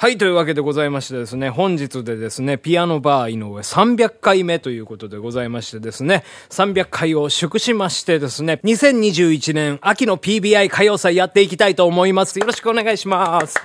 はい、というわけでございましてですね、本日でですね、ピアノバー井上300回目ということでございましてですね、300回を祝しましてですね、2021年秋の PBI 歌謡祭やっていきたいと思います。よろしくお願いします。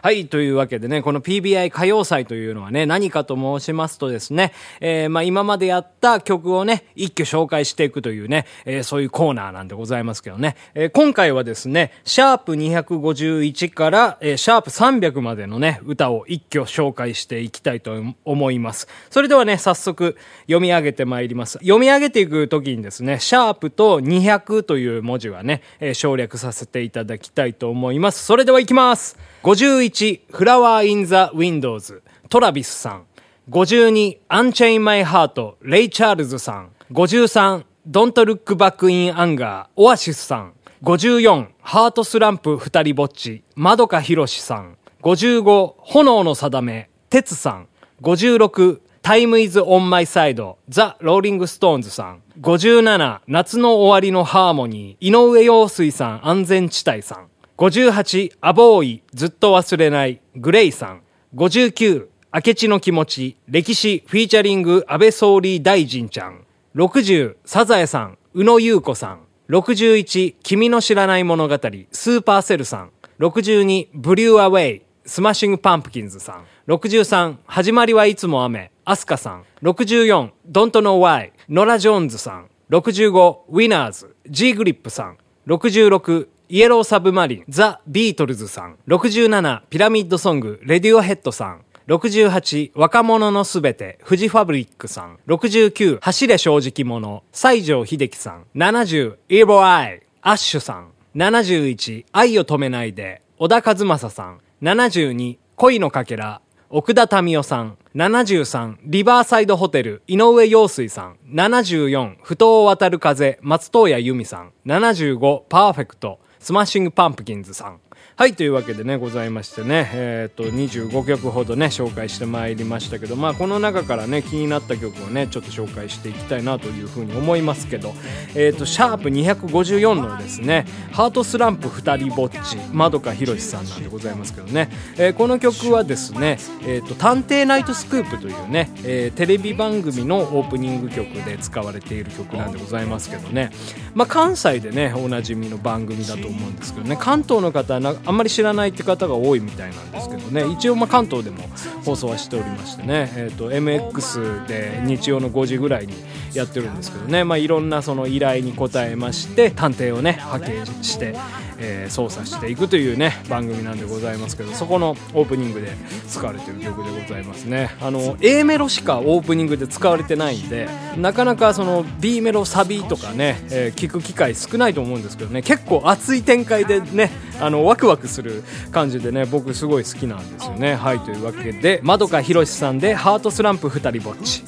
はい、というわけでね、この PBI 歌謡祭というのはね、何かと申しますとですね、えー、まあ今までやった曲をね、一挙紹介していくというね、えー、そういうコーナーなんでございますけどね、えー、今回はですね、シャープ251から、えー、シャープ300までのね、歌を一挙紹介していきたいと思います。それではね、早速読み上げてまいります。読み上げていくときにですね、シャープと200という文字はね、えー、省略させていただきたいと思います。それでは行きます51 51 Flower in the Windows トラビスさん。52 Unchain My Heart レイ・チャールズさん53 Don't Look Back in Anger オアシスさん54ハートスランプ二人ぼっちまどかひろしさん55炎の定め鉄さん。56 Time Is on My Side ザ・ローリングストーンズさん57夏の終わりのハーモニー井上陽水さん安全地帯さん。58、 a Boy、ずっと忘れない、グレイさん。59、明智の気持ち、歴史、 featuring、安倍総理大臣ちゃん。60、サザエさん、宇野優子さん。61、君の知らない物語、スーパーセルさん。62、 Blew Away、スマッシングパンプキンズさん。63、始まりはいつも雨、アスカさん。64、Don't Know Why、ノラ・ジョーンズさん。65、 Winners、G グリップさん。66、 Yellow Submarine、ザ・ビートルズさん。67、 Pyramid Song、レディオヘッドさん。68、若者のすべて、フジファブリックさん。69、走れ正直者、西城秀樹さん。70、 Evil Eye、アッシュさん。71、愛を止めないで、小田和正さん。72、恋のかけら、奥田民生さん。73、リバーサイドホテル、井上陽水さん。74、埠頭を渡る風、松任谷由実さん。75、パーフェクト、スマッシングパンプキンズさん。はい、というわけでね、ございましてね、えっ、と、25曲ほどね、紹介してまいりましたけど、まあ、この中からね、気になった曲をね、ちょっと紹介していきたいなというふうに思いますけど、えっ、と、シャープ254のですね、ハートスランプ二人ぼっち、まどかひろしさんなんでございますけどね、えー、この曲はですね、えっ、と、探偵ナイトスクープというね、え、テレビ番組のオープニング曲で使われている曲なんでございますけどね、まあ、関西でね、おなじみの番組だと思うんですけどね、関東の方はあんまり知らないって方が多いみたいなんですけどね。一応ま関東でも放送はしておりましてね、えーと、MX で日曜の5時ぐらいにやってるんですけどね、まあ、いろんなその依頼に応えまして探偵をね派遣してえー、操作していくというね番組なんでございますけどそこのオープニングで使われてる曲でございますね。あの A メロしかオープニングで使われてないんでなかなかその B メロサビとかね、えー、聞く機会少ないと思うんですけどね結構熱い展開でねあのワクワクする感じでね僕すごい好きなんですよね。はいというわけでまどかひろしさんで「ハートスランプ二人ぼっち」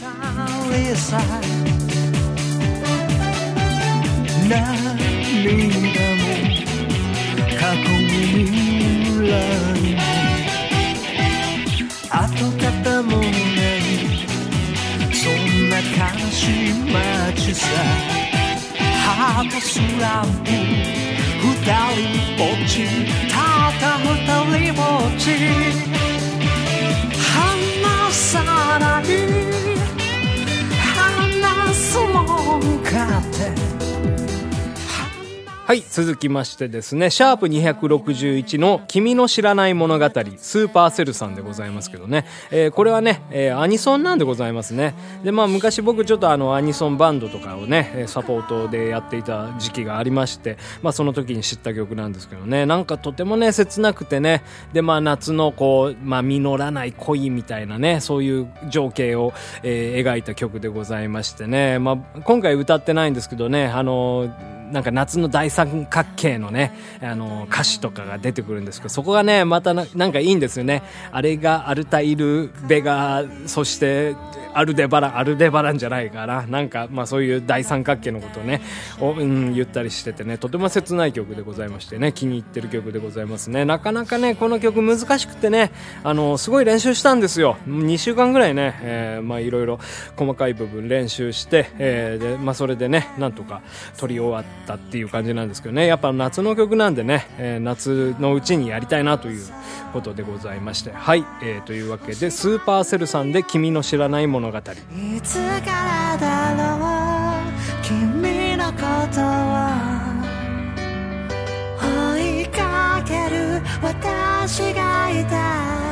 涙過去に未来跡形もないそんな悲しい街さ。ハートスランプ二人ぼっちたった二人ぼっち。離さない。話すもんかって。はい、続きましてですね、シャープ261の君の知らない物語、スーパーセルさんでございますけどね、えー、これはね、えー、アニソンなんでございますね。で、まあ昔僕ちょっとあのアニソンバンドとかをね、サポートでやっていた時期がありまして、まあその時に知った曲なんですけどね、なんかとてもね、切なくてね、で、まあ夏のこう、まあ実らない恋みたいなね、そういう情景を、えー、描いた曲でございましてね、まあ今回歌ってないんですけどね、あのなんか夏の大三角形のね、あの、歌詞とかが出てくるんですけど、そこがね、またなんかいいんですよね。あれがアルタイル、ベガ、そして、アルデバラン、アルデバランじゃないかな。なんか、まあそういう大三角形のことをね、を、うん、言ったりしててね、とても切ない曲でございましてね、気に入ってる曲でございますね。なかなかね、この曲難しくてね、あの、すごい練習したんですよ。2週間ぐらいね、えー、まあいろいろ細かい部分練習して、えー、で、まあそれでね、なんとか撮り終わったっていう感じなんですけどね、やっぱ夏の曲なんでね、えー、夏のうちにやりたいなということでございまして、はい、えー、というわけで、スーパーセルさんで君の知らない物語。いつからだろう、君のことを追いかける私がいた。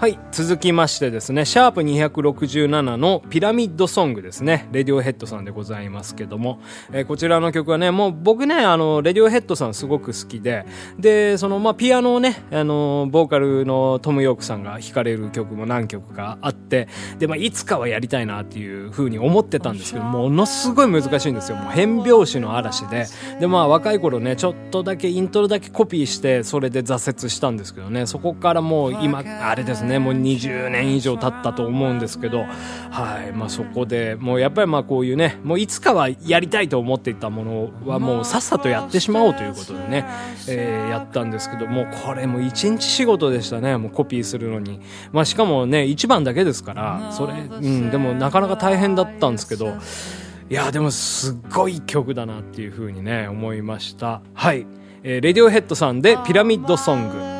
はい。続きましてですね、シャープ267のピラミッドソングですね。レディオヘッドさんでございますけども、えー、こちらの曲はね、もう僕ね、あの、レディオヘッドさんすごく好きで、で、その、まあ、ピアノをね、あの、ボーカルのトム・ヨークさんが弾かれる曲も何曲かあって、で、まあ、いつかはやりたいなっていうふうに思ってたんですけど、ものすごい難しいんですよ。もう変拍子の嵐で。で、まあ、若い頃ね、ちょっとだけイントロだけコピーして、それで挫折したんですけどね、そこからもう今、あれですね、ねもう20年以上経ったと思うんですけどはいまあそこでもうやっぱりまあこういうねもういつかはやりたいと思っていたものはもうさっさとやってしまおうということでね、えー、やったんですけどもうこれも一日仕事でしたねもうコピーするのに。まあしかもね1番だけですからそれうんでもなかなか大変だったんですけどいやでもすっごい曲だなっていうふうにね思いました。はい、えー、レディオヘッドさんでピラミッドソング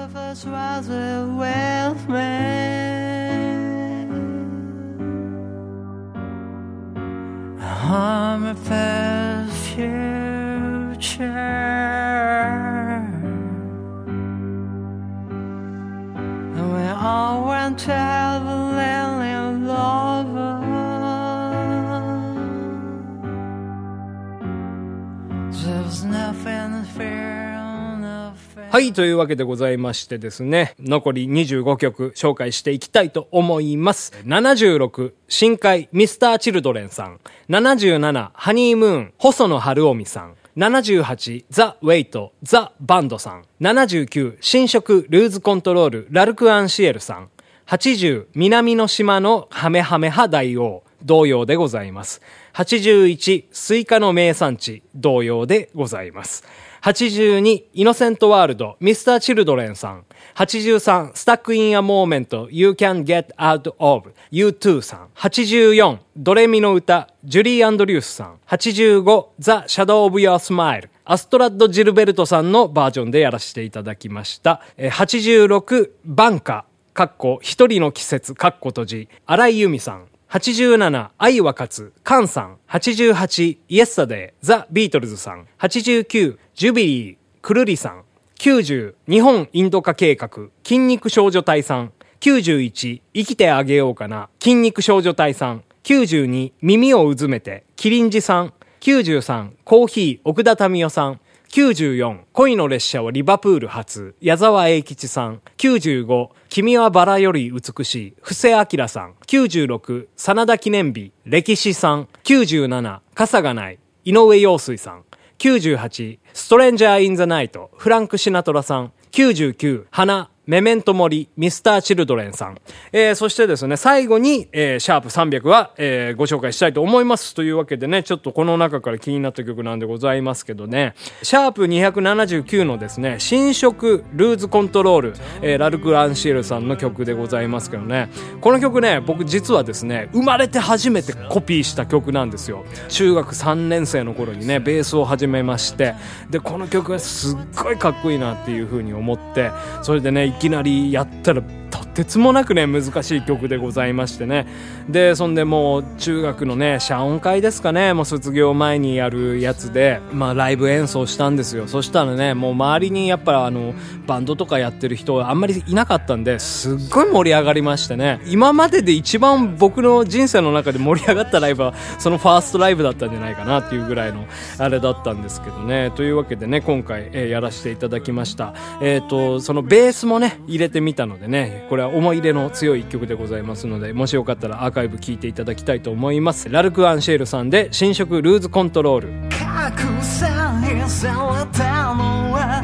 はい、というわけでございましてですね、残り25曲紹介していきたいと思います。76、深海、ミスターチルドレンさん。77、ハニームーン、細野晴臣さん。78、 The Weight、ザ・バンドさん。79、浸食 lose control、ラルク・アンシエルさん。80、南の島のハメハメハ大王、同様でございます。81、スイカの名産地、同様でございます。82、 innocent world、ミスター・チルドレンさん。83、スタック・イン・ア・モーメント、You Can Get Out of, U2 さん。84、ドレミの歌、ジュリー・アンドリュースさん。85、 The Shadow of Your Smile。アストラッド・ジルベルトさんのバージョンでやらせていただきました。86、バンカ、かっこ、一人の季節、かっこ閉じ、荒井由実さん。87、愛は勝つ、カンさん。88、 Yesterday、ザ・ビートルズさん。89、ジュビリー、くるりさん。90、日本インド化計画、筋肉少女隊さん。91、生きてあげようかな、筋肉少女隊さん。92、耳をうずめて、キリンジさん。93、コーヒー、奥田民生さん。94、恋の列車はリバプール発、矢沢永吉さん。95、君はバラより美しい、布施明さん。96、真田記念日、歴史さん。97、傘がない、井上陽水さん。98、ストレンジャー・イン・ザ・ナイト、フランク・シナトラさん。99、花、メメントモリ、ミスター・チルドレンさん。えー、そしてですね、最後に、えー、シャープ300は、えー、ご紹介したいと思います。というわけでね、ちょっとこの中から気になった曲なんでございますけどね、シャープ279のですね、新色ルーズコントロール、えー、ラルク・ランシエルさんの曲でございますけどね、この曲ね、僕実はですね、生まれて初めてコピーした曲なんですよ。中学3年生の頃にね、ベースを始めまして、で、この曲がすっごいかっこいいなっていう風に思って、それでね、きなりやったらとてつもなくね難しい曲でございましてね。でそんでもう中学のね謝恩会ですかね。もう卒業前にやるやつでまあライブ演奏したんですよ。そしたらねもう周りにやっぱあのバンドとかやってる人あんまりいなかったんですっごい盛り上がりましてね。今までで一番僕の人生の中で盛り上がったライブはそのファーストライブだったんじゃないかなっていうぐらいのあれだったんですけどね。というわけでね今回、えー、やらせていただきました。えっ、ー、とそのベースもね入れてみたのでねこれは思い入れの強い一曲でございますので、もしよかったらアーカイブ聴いていただきたいと思います。ラルク・アンシェールさんで新色ルーズコントロール。隠されされたのは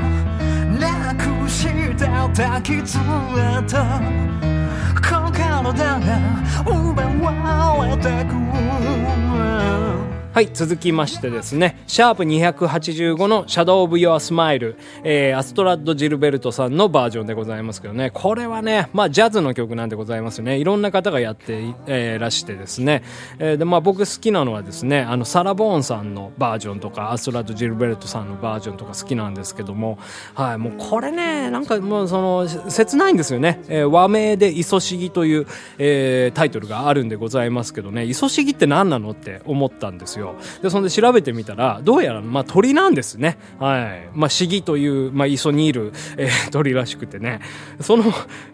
なくした抱きつれた心だが奪われてくはい、続きましてですね、シャープ285のシャドウ・オブ・ヨア・スマイル、えー、アストラッド・ジルベルトさんのバージョンでございますけどね、これはね、まあ、ジャズの曲なんでございますよね。いろんな方がやって、えー、らしてですね、えー、で、まあ、僕好きなのはですね、あの、サラ・ボーンさんのバージョンとか、アストラッド・ジルベルトさんのバージョンとか好きなんですけども、はい、もうこれね、なんかもうその、切ないんですよね。えー、和名で、いそしぎという、えー、タイトルがあるんでございますけどね、いそしぎって何なのって思ったんですよ。よ。で、そんで調べてみたら、どうやら、まあ鳥なんですね。はい。まあシギという、まあ磯にいる、えー、鳥らしくてね。その、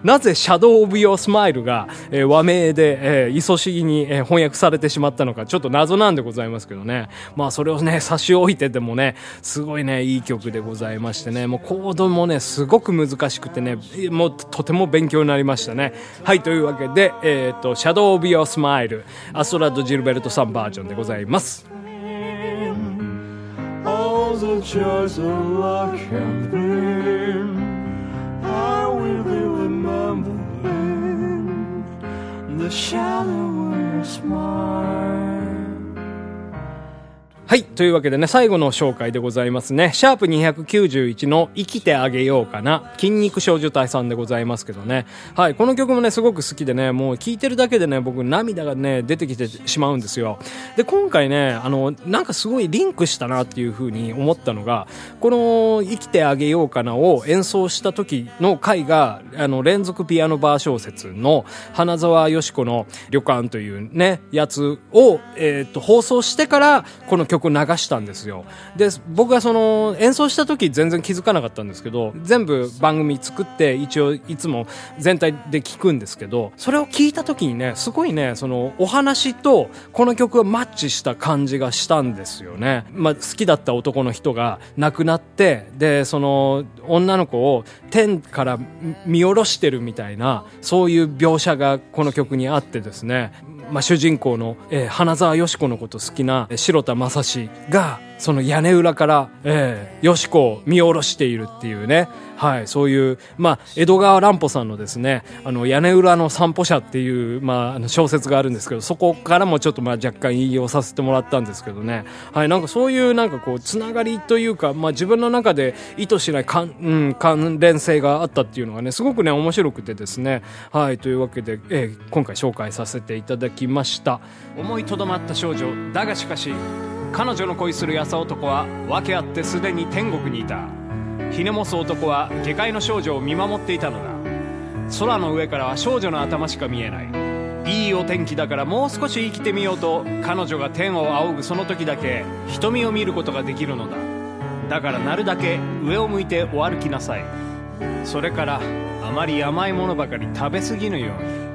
なぜシャドウ・オブ・ヨー・スマイルが、えー、和名で、えー、磯シギに、えー、翻訳されてしまったのか、ちょっと謎なんでございますけどね。まあそれをね、差し置いててもね、すごいね、いい曲でございましてね、もうコードもね、すごく難しくてね、もうとても勉強になりましたね。はい、というわけで、えっ、ー、と、 Shadow of Your Smile、アストラド・ジルベルトさんバージョンでございます。The joy that love can bring. I will be remembering the shadow of your smile はい。というわけでね、最後の紹介でございますね。シャープ291の生きてあげようかな。筋肉少女隊さんでございますけどね。はい。この曲もね、すごく好きでね、もう聴いてるだけでね、僕涙がね、出てきてしまうんですよ。で、今回ね、あの、なんかすごいリンクしたなっていう風に思ったのが、この生きてあげようかなを演奏した時の回が、あの、連続ピアノバー小説の花沢よし子の旅館というね、やつを、えー、っと、放送してから、この曲流したんですよ。で、僕がその演奏した時全然気づかなかったんですけど、全部番組作って一応いつも全体で聞くんですけど、それを聞いた時にね、すごいね、そのお話とこの曲がマッチした感じがしたんですよね。まあ、好きだった男の人が亡くなって、で、その女の子を天から見下ろしてるみたいな、そういう描写がこの曲にあってですね、まあ、主人公の、えー、花沢よし子のこと好きな城田正史がその屋根裏から、えー、よしこを見下ろしているっていうね、はい、そういう、まあ、江戸川乱歩さんのですね、あの、屋根裏の散歩者っていう、まあ、小説があるんですけど、そこからもちょっとまあ若干引用させてもらったんですけどね、はい、なんかそういうなんかこう、つながりというか、まあ自分の中で意図しない関,、うん、関連性があったっていうのがね、すごくね、面白くてですね、はい、というわけで、えー、今回紹介させていただきました。思いとどまった少女、だがしかし、彼女の恋する優男は訳あってすでに天国にいた。ひねもす男は下界の少女を見守っていたのだ。空の上からは少女の頭しか見えない。いいお天気だからもう少し生きてみようと彼女が天を仰ぐその時だけ瞳を見ることができるのだ。だからなるだけ上を向いてお歩きなさい。それからあまり甘いものばかり食べ過ぎぬように。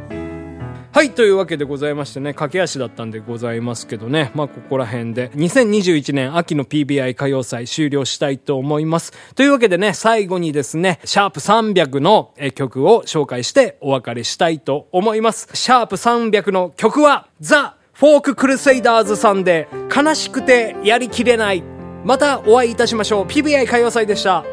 はい、というわけでございましてね、駆け足だったんでございますけどね、まあここら辺で、2021年秋の PBI 歌謡祭終了したいと思います。というわけでね、最後にですね、シャープ300の曲を紹介してお別れしたいと思います。シャープ300の曲は、ザ・フォーク・クルセイダーズさんで、悲しくてやりきれない。またお会いいたしましょう。PBI 歌謡祭でした。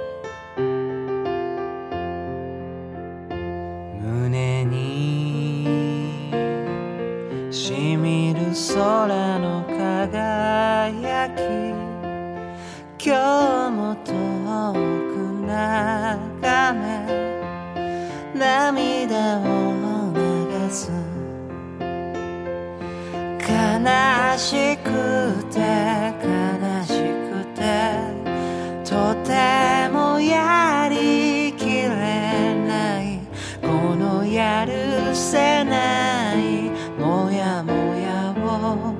せないもやもやを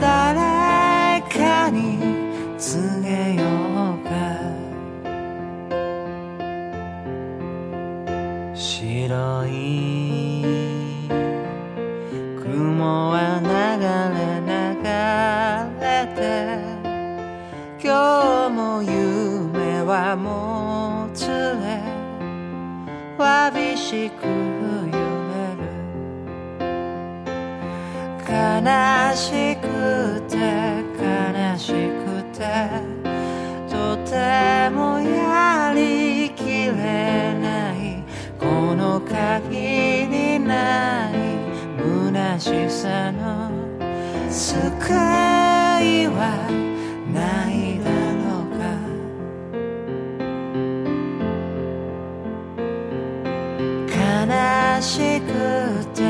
誰かに告げようか。白い雲は流れ流れて今日も夢はもつれわびしく悲しくて悲しくてとてもやりきれない。この限りない。虚しさの救いはないだろうか。悲しくて